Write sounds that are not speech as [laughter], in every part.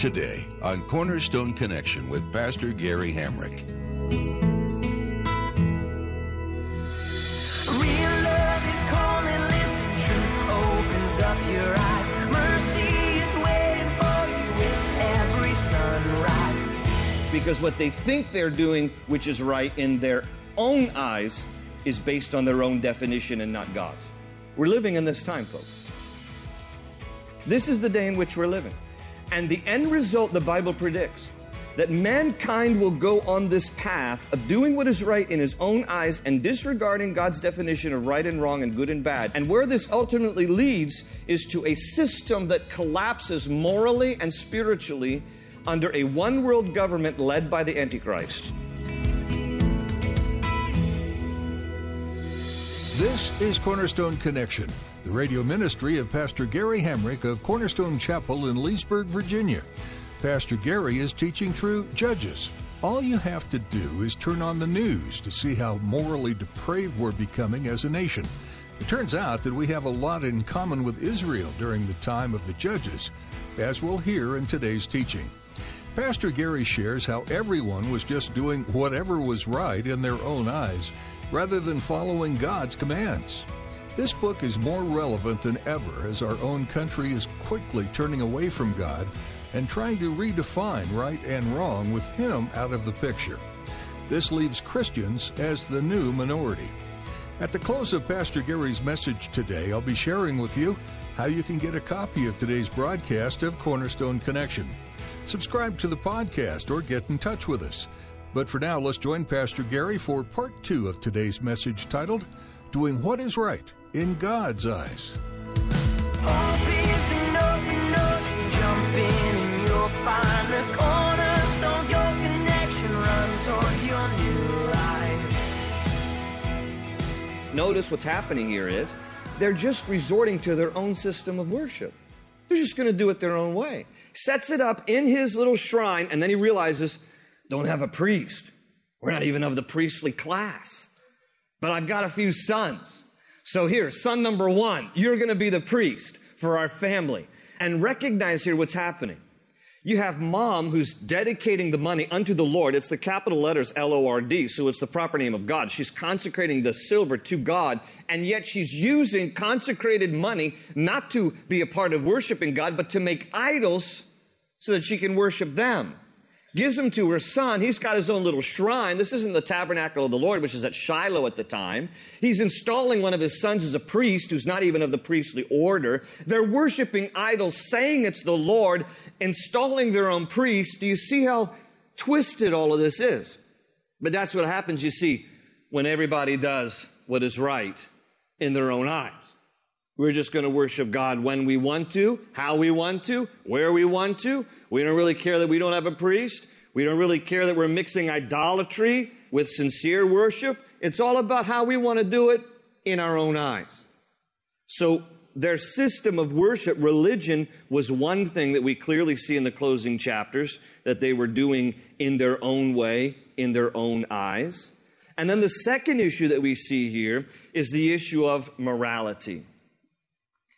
Today on Cornerstone Connection with Pastor Gary Hamrick. Real love is calling, listen, truth opens up your eyes. Mercy is waiting for you with every sunrise. because what they think they're doing, which is right in their own eyes, is based on their own definition and not God's. We're living in this time, folks. This is the day in which we're living. And the end result, the Bible predicts that mankind will go on this path of doing what is right in his own eyes and disregarding God's definition of right and wrong and good and bad. And where this ultimately leads is to a system that collapses morally and spiritually under a one world government led by the Antichrist. This is Cornerstone Connection, the radio ministry of Pastor Gary Hamrick of Cornerstone Chapel in Leesburg, Virginia. Pastor Gary is teaching through Judges. All you have to do is turn on the news to see how morally depraved we're becoming as a nation. It turns out that we have a lot in common with Israel during the time of the Judges, as we'll hear in today's teaching. Pastor Gary shares how everyone was just doing whatever was right in their own eyes rather than following God's commands. This book is more relevant than ever as our own country is quickly turning away from God and trying to redefine right and wrong with Him out of the picture. This leaves Christians as the new minority. At the close of Pastor Gary's message today, I'll be sharing with you how you can get a copy of today's broadcast of Cornerstone Connection. Subscribe to the podcast or get in touch with us. But for now, let's join Pastor Gary for part two of today's message titled Doing What is Right in God's Eyes. Notice what's happening here is they're just resorting to their own system of worship. They're just going to do it their own way. Sets it up in his little shrine, and then he realizes, don't have a priest. We're not even of the priestly class. But I've got a few sons. So here, son number one, you're going to be the priest for our family. And recognize here what's happening. You have mom who's dedicating the money unto the Lord. It's the capital letters L O R D, so it's the proper name of God. She's consecrating the silver to God, and yet she's using consecrated money not to be a part of worshiping God, but to make idols so that she can worship them. Gives them to her son. He's got his own little shrine. This isn't the tabernacle of the Lord, which is at Shiloh at the time. He's installing one of his sons as a priest who's not even of the priestly order. They're worshiping idols, saying it's the Lord, installing their own priest. Do you see how twisted all of this is? But that's what happens, you see, when everybody does what is right in their own eyes. We're just going to worship God when we want to, how we want to, where we want to. We don't really care that we don't have a priest. We don't really care that we're mixing idolatry with sincere worship. It's all about how we want to do it in our own eyes. So their system of worship, religion, was one thing that we clearly see in the closing chapters that they were doing in their own way, in their own eyes. And then the second issue that we see here is the issue of morality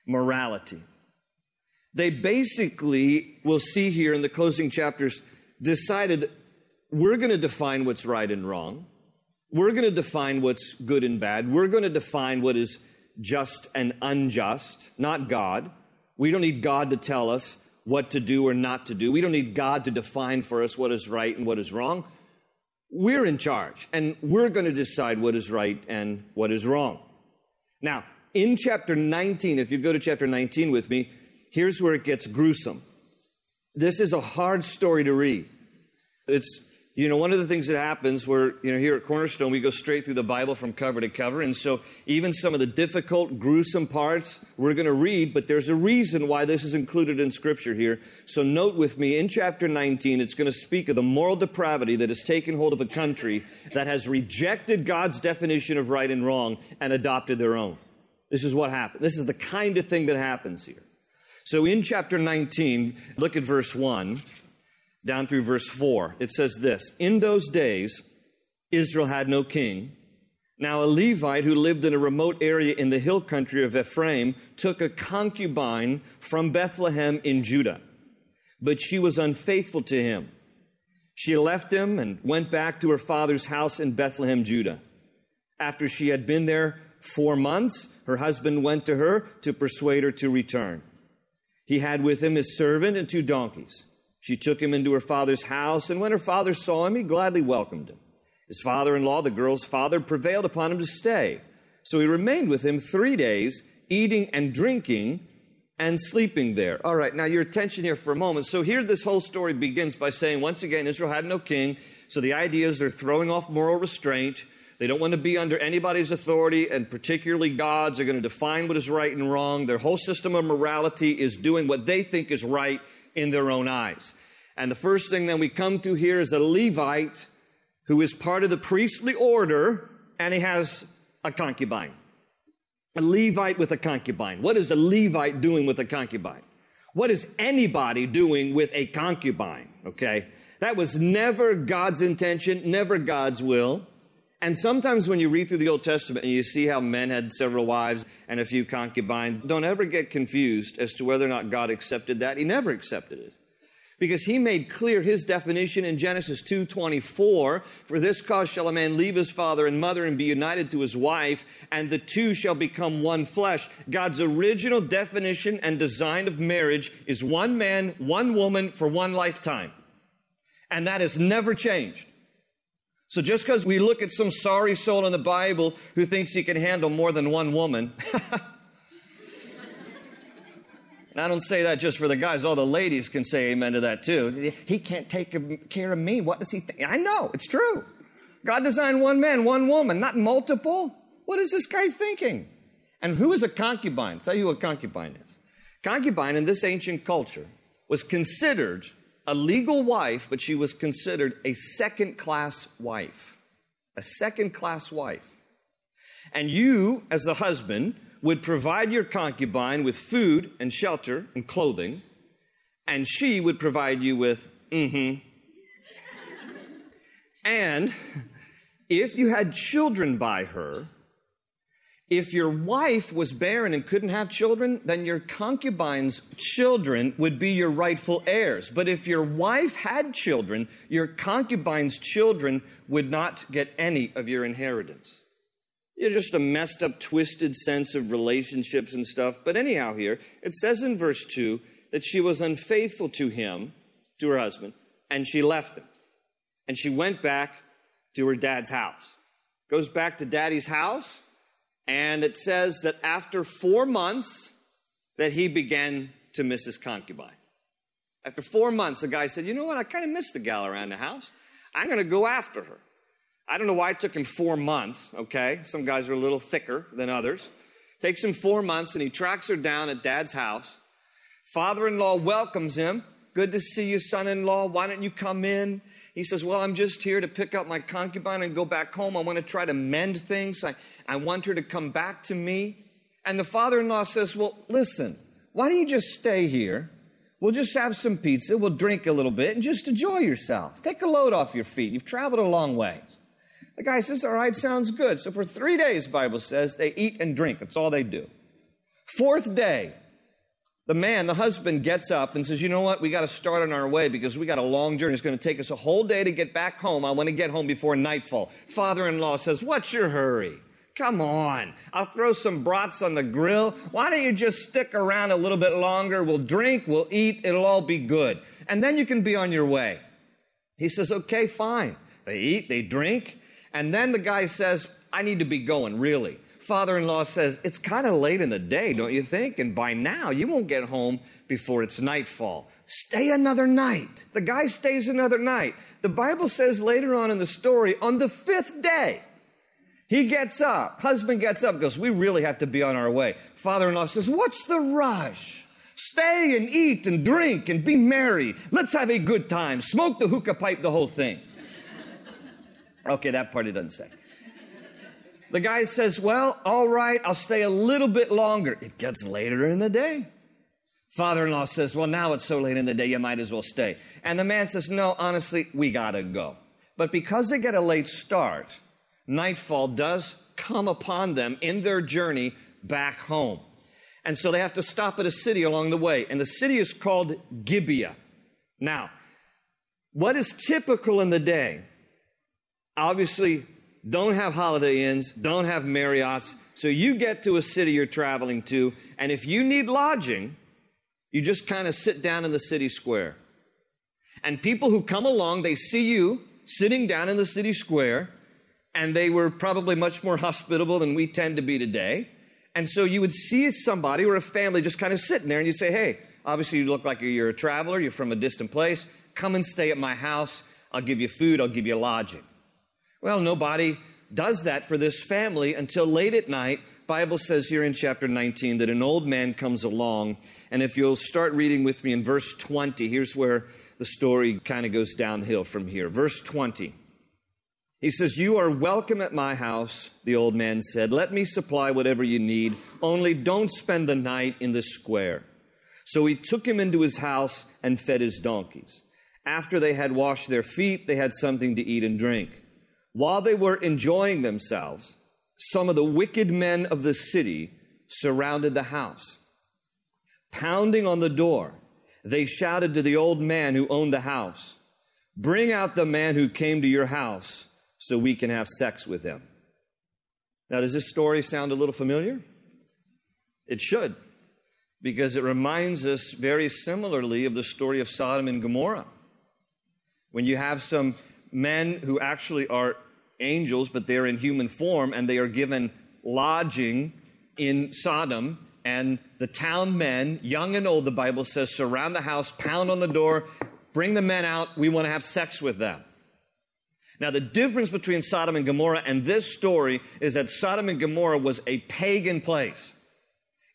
morality. They basically, we'll see here in the closing chapters, decided we're going to define what's right and wrong. We're going to define what's good and bad. We're going to define what is just and unjust, not God. We don't need God to tell us what to do or not to do. We don't need God to define for us what is right and what is wrong. We're in charge, and we're going to decide what is right and what is wrong. Now, in chapter 19, if you go to chapter 19 with me, here's where it gets gruesome. This is a hard story to read. It's you know, one of the things that happens where, you know, here at Cornerstone, we go straight through the Bible from cover to cover. And so even some of the difficult, gruesome parts we're going to read, but there's a reason why this is included in Scripture here. So note with me, in chapter 19, it's going to speak of the moral depravity that has taken hold of a country that has rejected God's definition of right and wrong and adopted their own. This is what happened. This is the kind of thing that happens here. So in chapter 19, look at verse 1 down through verse 4. It says this In those days, Israel had no king. Now, a Levite who lived in a remote area in the hill country of Ephraim took a concubine from Bethlehem in Judah, but she was unfaithful to him. She left him and went back to her father's house in Bethlehem, Judah. After she had been there four months, her husband went to her to persuade her to return. He had with him his servant and two donkeys. She took him into her father's house, and when her father saw him, he gladly welcomed him. His father in law, the girl's father, prevailed upon him to stay. So he remained with him three days, eating and drinking and sleeping there. All right, now your attention here for a moment. So here this whole story begins by saying, once again, Israel had no king. So the idea is they're throwing off moral restraint. They don't want to be under anybody's authority, and particularly God's. They're going to define what is right and wrong. Their whole system of morality is doing what they think is right in their own eyes. And the first thing that we come to here is a Levite who is part of the priestly order and he has a concubine. A Levite with a concubine. What is a Levite doing with a concubine? What is anybody doing with a concubine? Okay? That was never God's intention, never God's will. And sometimes when you read through the Old Testament and you see how men had several wives and a few concubines, don't ever get confused as to whether or not God accepted that. He never accepted it. Because he made clear his definition in Genesis 2:24, for this cause shall a man leave his father and mother and be united to his wife, and the two shall become one flesh. God's original definition and design of marriage is one man, one woman for one lifetime. And that has never changed. So just because we look at some sorry soul in the Bible who thinks he can handle more than one woman, [laughs] and I don't say that just for the guys, all the ladies can say amen to that too. He can't take care of me. What does he think? I know, it's true. God designed one man, one woman, not multiple. What is this guy thinking? And who is a concubine? Tell you what a concubine is. Concubine in this ancient culture was considered a legal wife, but she was considered a second class wife. A second class wife. And you, as the husband, would provide your concubine with food and shelter and clothing, and she would provide you with, mm hmm. and if you had children by her, if your wife was barren and couldn't have children, then your concubine's children would be your rightful heirs. But if your wife had children, your concubine's children would not get any of your inheritance. It's just a messed up, twisted sense of relationships and stuff. But anyhow, here, it says in verse 2 that she was unfaithful to him, to her husband, and she left him. And she went back to her dad's house. Goes back to daddy's house and it says that after four months, that he began to miss his concubine. After four months, the guy said, You know what? I kind of miss the gal around the house. I'm going to go after her. I don't know why it took him four months, okay? Some guys are a little thicker than others. Takes him four months, and he tracks her down at dad's house. Father in law welcomes him. Good to see you, son in law. Why don't you come in? He says, Well, I'm just here to pick up my concubine and go back home. I want to try to mend things. I, I want her to come back to me. And the father in law says, Well, listen, why don't you just stay here? We'll just have some pizza, we'll drink a little bit, and just enjoy yourself. Take a load off your feet. You've traveled a long way. The guy says, All right, sounds good. So for three days, Bible says, they eat and drink. That's all they do. Fourth day, the man, the husband, gets up and says, You know what? We got to start on our way because we got a long journey. It's going to take us a whole day to get back home. I want to get home before nightfall. Father in law says, What's your hurry? Come on. I'll throw some brats on the grill. Why don't you just stick around a little bit longer? We'll drink, we'll eat, it'll all be good. And then you can be on your way. He says, Okay, fine. They eat, they drink. And then the guy says, I need to be going, really. Father in law says, It's kind of late in the day, don't you think? And by now, you won't get home before it's nightfall. Stay another night. The guy stays another night. The Bible says later on in the story, on the fifth day, he gets up. Husband gets up, goes, We really have to be on our way. Father in law says, What's the rush? Stay and eat and drink and be merry. Let's have a good time. Smoke the hookah pipe, the whole thing. [laughs] Okay, that part he doesn't say. The guy says, Well, all right, I'll stay a little bit longer. It gets later in the day. Father in law says, Well, now it's so late in the day, you might as well stay. And the man says, No, honestly, we gotta go. But because they get a late start, nightfall does come upon them in their journey back home. And so they have to stop at a city along the way. And the city is called Gibeah. Now, what is typical in the day? Obviously, don't have holiday inns, don't have Marriott's. So you get to a city you're traveling to, and if you need lodging, you just kind of sit down in the city square. And people who come along, they see you sitting down in the city square, and they were probably much more hospitable than we tend to be today. And so you would see somebody or a family just kind of sitting there, and you'd say, Hey, obviously you look like you're a traveler, you're from a distant place. Come and stay at my house. I'll give you food, I'll give you lodging. Well, nobody does that for this family until late at night. Bible says here in chapter 19 that an old man comes along, and if you'll start reading with me in verse 20, here's where the story kind of goes downhill from here. Verse 20. He says, You are welcome at my house, the old man said. Let me supply whatever you need, only don't spend the night in the square. So he took him into his house and fed his donkeys. After they had washed their feet, they had something to eat and drink. While they were enjoying themselves, some of the wicked men of the city surrounded the house. Pounding on the door, they shouted to the old man who owned the house, Bring out the man who came to your house so we can have sex with him. Now, does this story sound a little familiar? It should, because it reminds us very similarly of the story of Sodom and Gomorrah. When you have some men who actually are angels, but they're in human form, and they are given lodging in Sodom. And the town men, young and old, the Bible says, surround the house, pound on the door, bring the men out. We want to have sex with them. Now, the difference between Sodom and Gomorrah and this story is that Sodom and Gomorrah was a pagan place.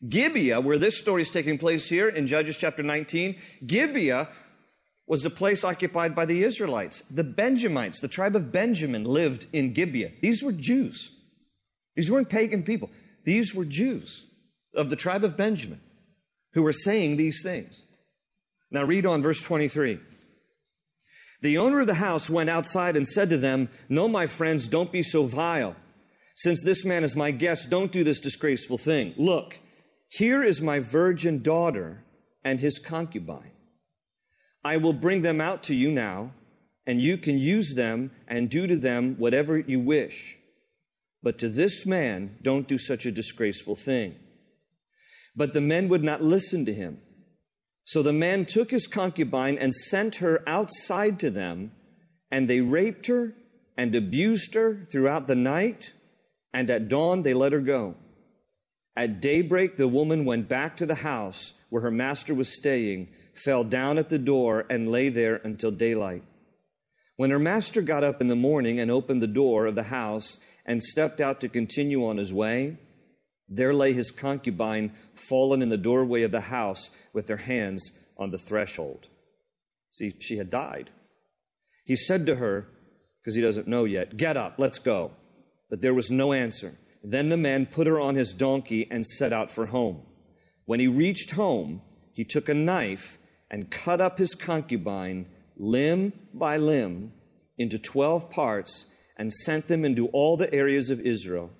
Gibeah, where this story is taking place here in Judges chapter 19, Gibeah was the place occupied by the Israelites. The Benjamites, the tribe of Benjamin, lived in Gibeah. These were Jews. These weren't pagan people. These were Jews of the tribe of Benjamin who were saying these things. Now, read on verse 23. The owner of the house went outside and said to them, No, my friends, don't be so vile. Since this man is my guest, don't do this disgraceful thing. Look, here is my virgin daughter and his concubine. I will bring them out to you now, and you can use them and do to them whatever you wish. But to this man, don't do such a disgraceful thing. But the men would not listen to him. So the man took his concubine and sent her outside to them, and they raped her and abused her throughout the night, and at dawn they let her go. At daybreak, the woman went back to the house where her master was staying fell down at the door and lay there until daylight. When her master got up in the morning and opened the door of the house and stepped out to continue on his way, there lay his concubine fallen in the doorway of the house with her hands on the threshold. See, she had died. He said to her, because he doesn't know yet, Get up, let's go. But there was no answer. Then the man put her on his donkey and set out for home. When he reached home, he took a knife and cut up his concubine limb by limb into 12 parts and sent them into all the areas of Israel.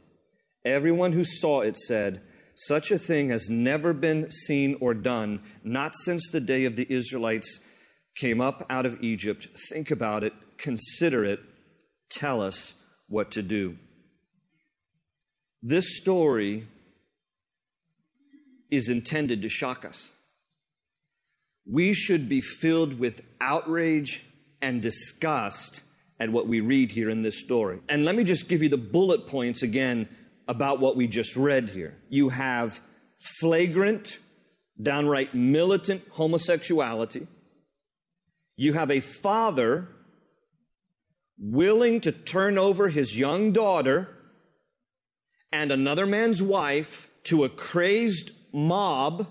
Everyone who saw it said, Such a thing has never been seen or done, not since the day of the Israelites came up out of Egypt. Think about it, consider it, tell us what to do. This story is intended to shock us we should be filled with outrage and disgust at what we read here in this story. And let me just give you the bullet points again about what we just read here. You have flagrant, downright militant homosexuality. You have a father willing to turn over his young daughter and another man's wife to a crazed mob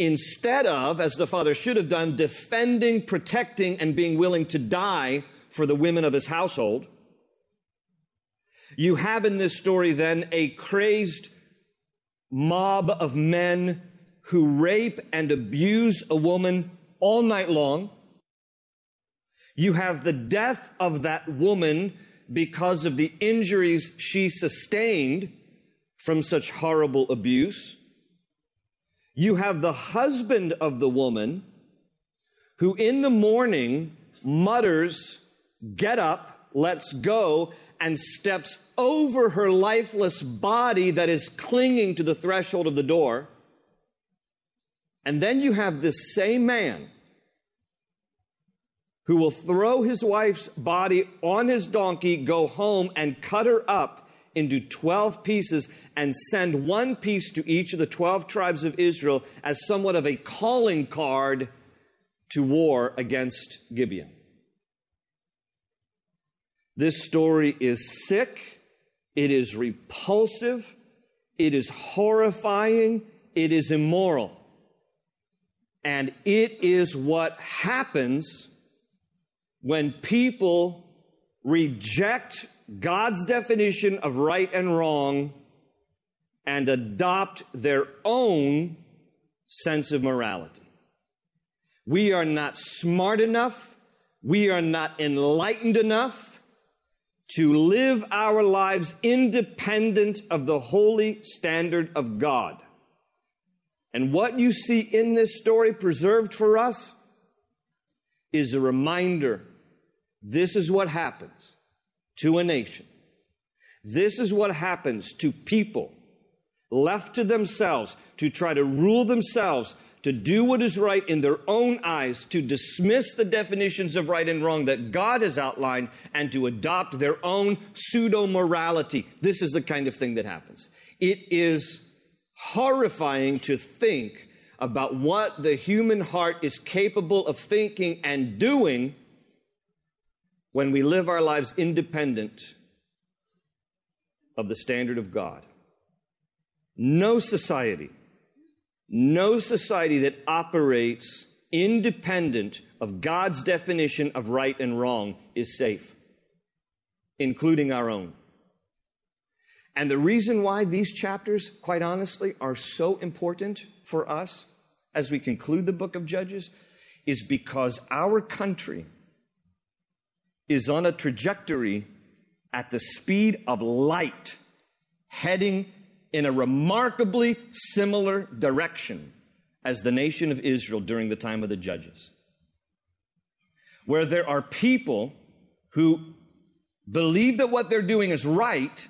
instead of, as the father should have done, defending, protecting, and being willing to die for the women of his household. You have in this story then a crazed mob of men who rape and abuse a woman all night long. You have the death of that woman because of the injuries she sustained from such horrible abuse. You have the husband of the woman who in the morning mutters, Get up, let's go, and steps over her lifeless body that is clinging to the threshold of the door. And then you have this same man who will throw his wife's body on his donkey, go home, and cut her up into 12 pieces and send one piece to each of the 12 tribes of Israel as somewhat of a calling card to war against Gibeon. This story is sick, it is repulsive, it is horrifying, it is immoral. And it is what happens when people reject God's definition of right and wrong and adopt their own sense of morality. We are not smart enough, we are not enlightened enough to live our lives independent of the holy standard of God. And what you see in this story preserved for us is a reminder this is what happens to a nation. This is what happens to people left to themselves to try to rule themselves, to do what is right in their own eyes, to dismiss the definitions of right and wrong that God has outlined, and to adopt their own pseudo morality. This is the kind of thing that happens. It is horrifying to think about what the human heart is capable of thinking and doing when we live our lives independent of the standard of God. No society, no society that operates independent of God's definition of right and wrong is safe, including our own. And the reason why these chapters, quite honestly, are so important for us as we conclude the book of Judges is because our country is on a trajectory at the speed of light, heading in a remarkably similar direction as the nation of Israel during the time of the judges. Where there are people who believe that what they're doing is right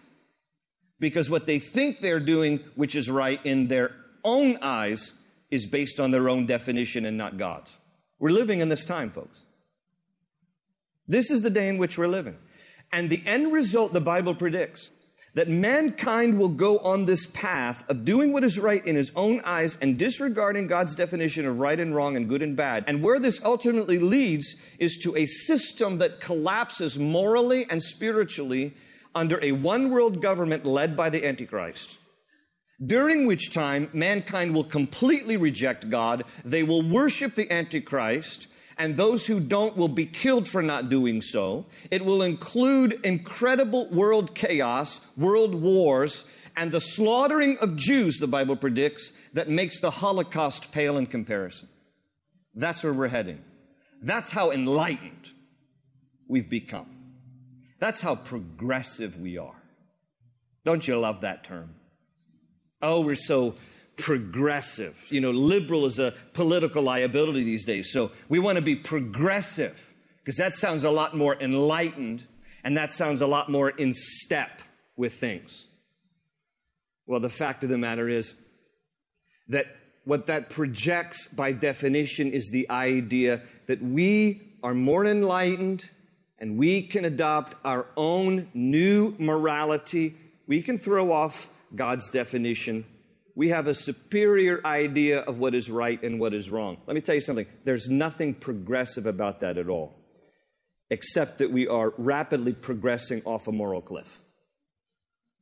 because what they think they're doing, which is right in their own eyes, is based on their own definition and not God's. We're living in this time, folks. This is the day in which we're living. And the end result, the Bible predicts that mankind will go on this path of doing what is right in his own eyes and disregarding God's definition of right and wrong and good and bad. And where this ultimately leads is to a system that collapses morally and spiritually under a one world government led by the Antichrist. During which time mankind will completely reject God, they will worship the Antichrist, and those who don't will be killed for not doing so. It will include incredible world chaos, world wars, and the slaughtering of Jews, the Bible predicts, that makes the Holocaust pale in comparison. That's where we're heading. That's how enlightened we've become. That's how progressive we are. Don't you love that term? Oh, we're so progressive. You know, liberal is a political liability these days. So we want to be progressive because that sounds a lot more enlightened and that sounds a lot more in step with things. Well, the fact of the matter is that what that projects by definition is the idea that we are more enlightened and we can adopt our own new morality We can throw off God's definition. We have a superior idea of what is right and what is wrong. Let me tell you something there's nothing progressive about that at all, except that we are rapidly progressing off a moral cliff.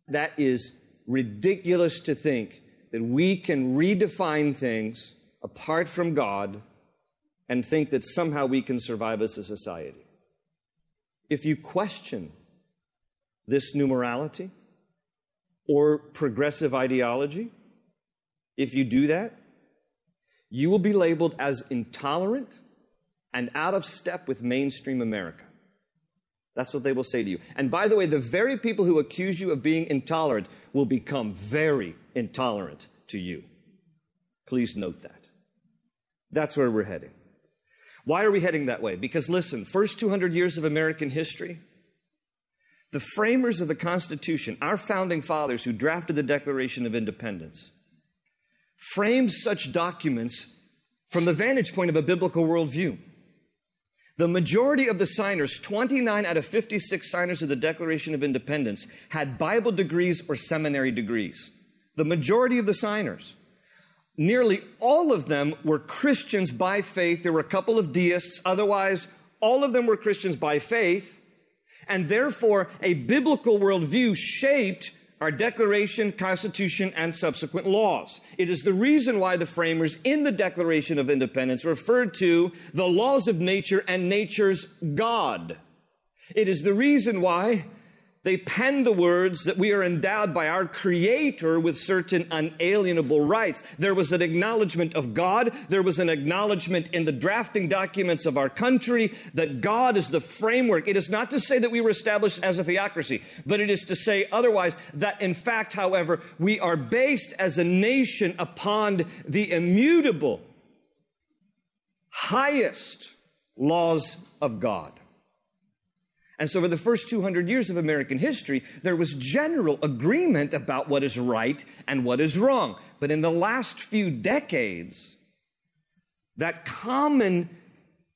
That is ridiculous to think that we can redefine things apart from God and think that somehow we can survive as a society. If you question this new morality or progressive ideology, if you do that, you will be labeled as intolerant and out of step with mainstream America. That's what they will say to you. And by the way, the very people who accuse you of being intolerant will become very intolerant to you. Please note that. That's where we're heading. Why are we heading that way? Because listen, first 200 years of American history, the framers of the Constitution, our founding fathers who drafted the Declaration of Independence, framed such documents from the vantage point of a biblical worldview. The majority of the signers, 29 out of 56 signers of the Declaration of Independence, had Bible degrees or seminary degrees. The majority of the signers. Nearly all of them were Christians by faith. There were a couple of deists. Otherwise, all of them were Christians by faith. And therefore, a biblical worldview shaped our Declaration, Constitution, and subsequent laws. It is the reason why the framers in the Declaration of Independence referred to the laws of nature and nature's God. It is the reason why they penned the words that we are endowed by our Creator with certain unalienable rights. There was an acknowledgement of God. There was an acknowledgement in the drafting documents of our country that God is the framework. It is not to say that we were established as a theocracy, but it is to say otherwise that in fact, however, we are based as a nation upon the immutable, highest laws of God. And so, for the first 200 years of American history, there was general agreement about what is right and what is wrong. But in the last few decades, that common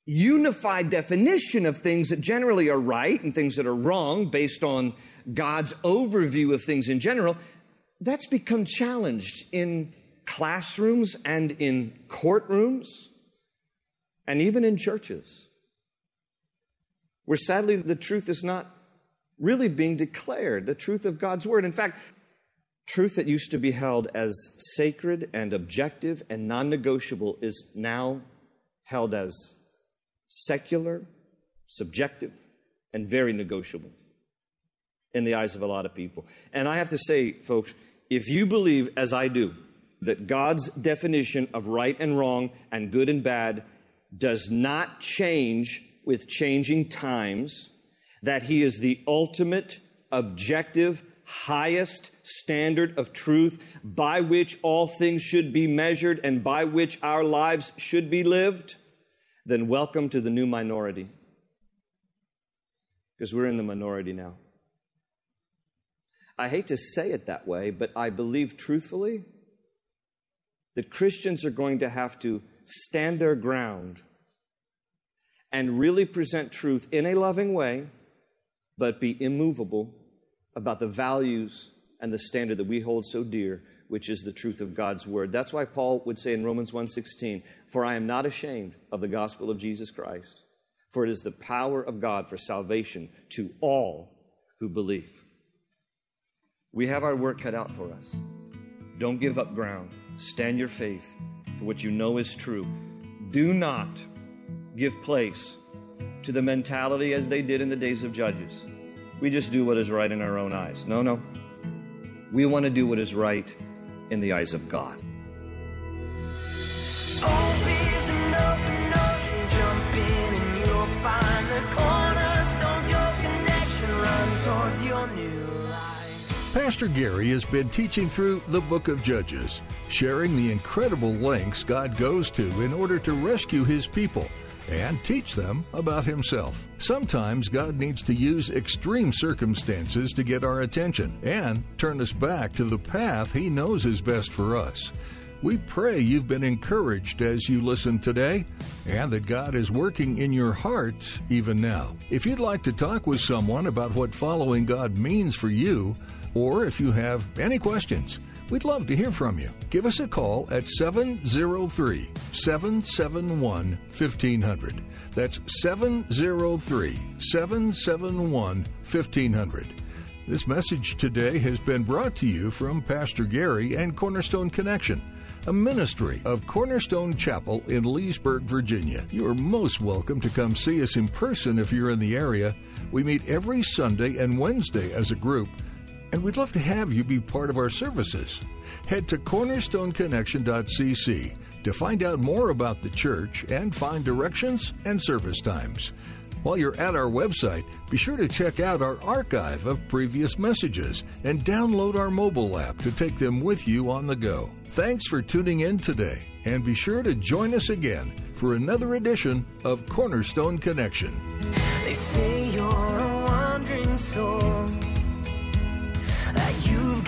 unified definition of things that generally are right and things that are wrong based on God's overview of things in general, that's become challenged in classrooms and in courtrooms and even in churches where sadly the truth is not really being declared, the truth of God's Word. In fact, truth that used to be held as sacred and objective and non negotiable is now held as secular, subjective, and very negotiable in the eyes of a lot of people. And I have to say, folks, if you believe, as I do, that God's definition of right and wrong and good and bad does not change with changing times, that He is the ultimate, objective, highest standard of truth by which all things should be measured and by which our lives should be lived, then welcome to the new minority. Because we're in the minority now. I hate to say it that way, but I believe truthfully that Christians are going to have to stand their ground and really present truth in a loving way, but be immovable about the values and the standard that we hold so dear, which is the truth of God's word. That's why Paul would say in Romans 1:16, "For I am not ashamed of the gospel of Jesus Christ, for it is the power of God for salvation to all who believe." We have our work cut out for us. Don't give up ground. Stand your faith for what you know is true. Do not give place to the mentality as they did in the days of Judges. We just do what is right in our own eyes. No, no. We want to do what is right in the eyes of God. Pastor Gary has been teaching through the book of Judges, sharing the incredible lengths God goes to in order to rescue his people and teach them about Himself. Sometimes God needs to use extreme circumstances to get our attention and turn us back to the path He knows is best for us. We pray you've been encouraged as you listen today and that God is working in your heart even now. If you'd like to talk with someone about what following God means for you, Or if you have any questions, we'd love to hear from you. Give us a call at 703 771 1500. That's 703 771 1500. This message today has been brought to you from Pastor Gary and Cornerstone Connection, a ministry of Cornerstone Chapel in Leesburg, Virginia. You are most welcome to come see us in person if you're in the area. We meet every Sunday and Wednesday as a group, and we'd love to have you be part of our services. Head to cornerstoneconnection.cc to find out more about the church and find directions and service times. While you're at our website, be sure to check out our archive of previous messages and download our mobile app to take them with you on the go. Thanks for tuning in today, and be sure to join us again for another edition of Cornerstone Connection.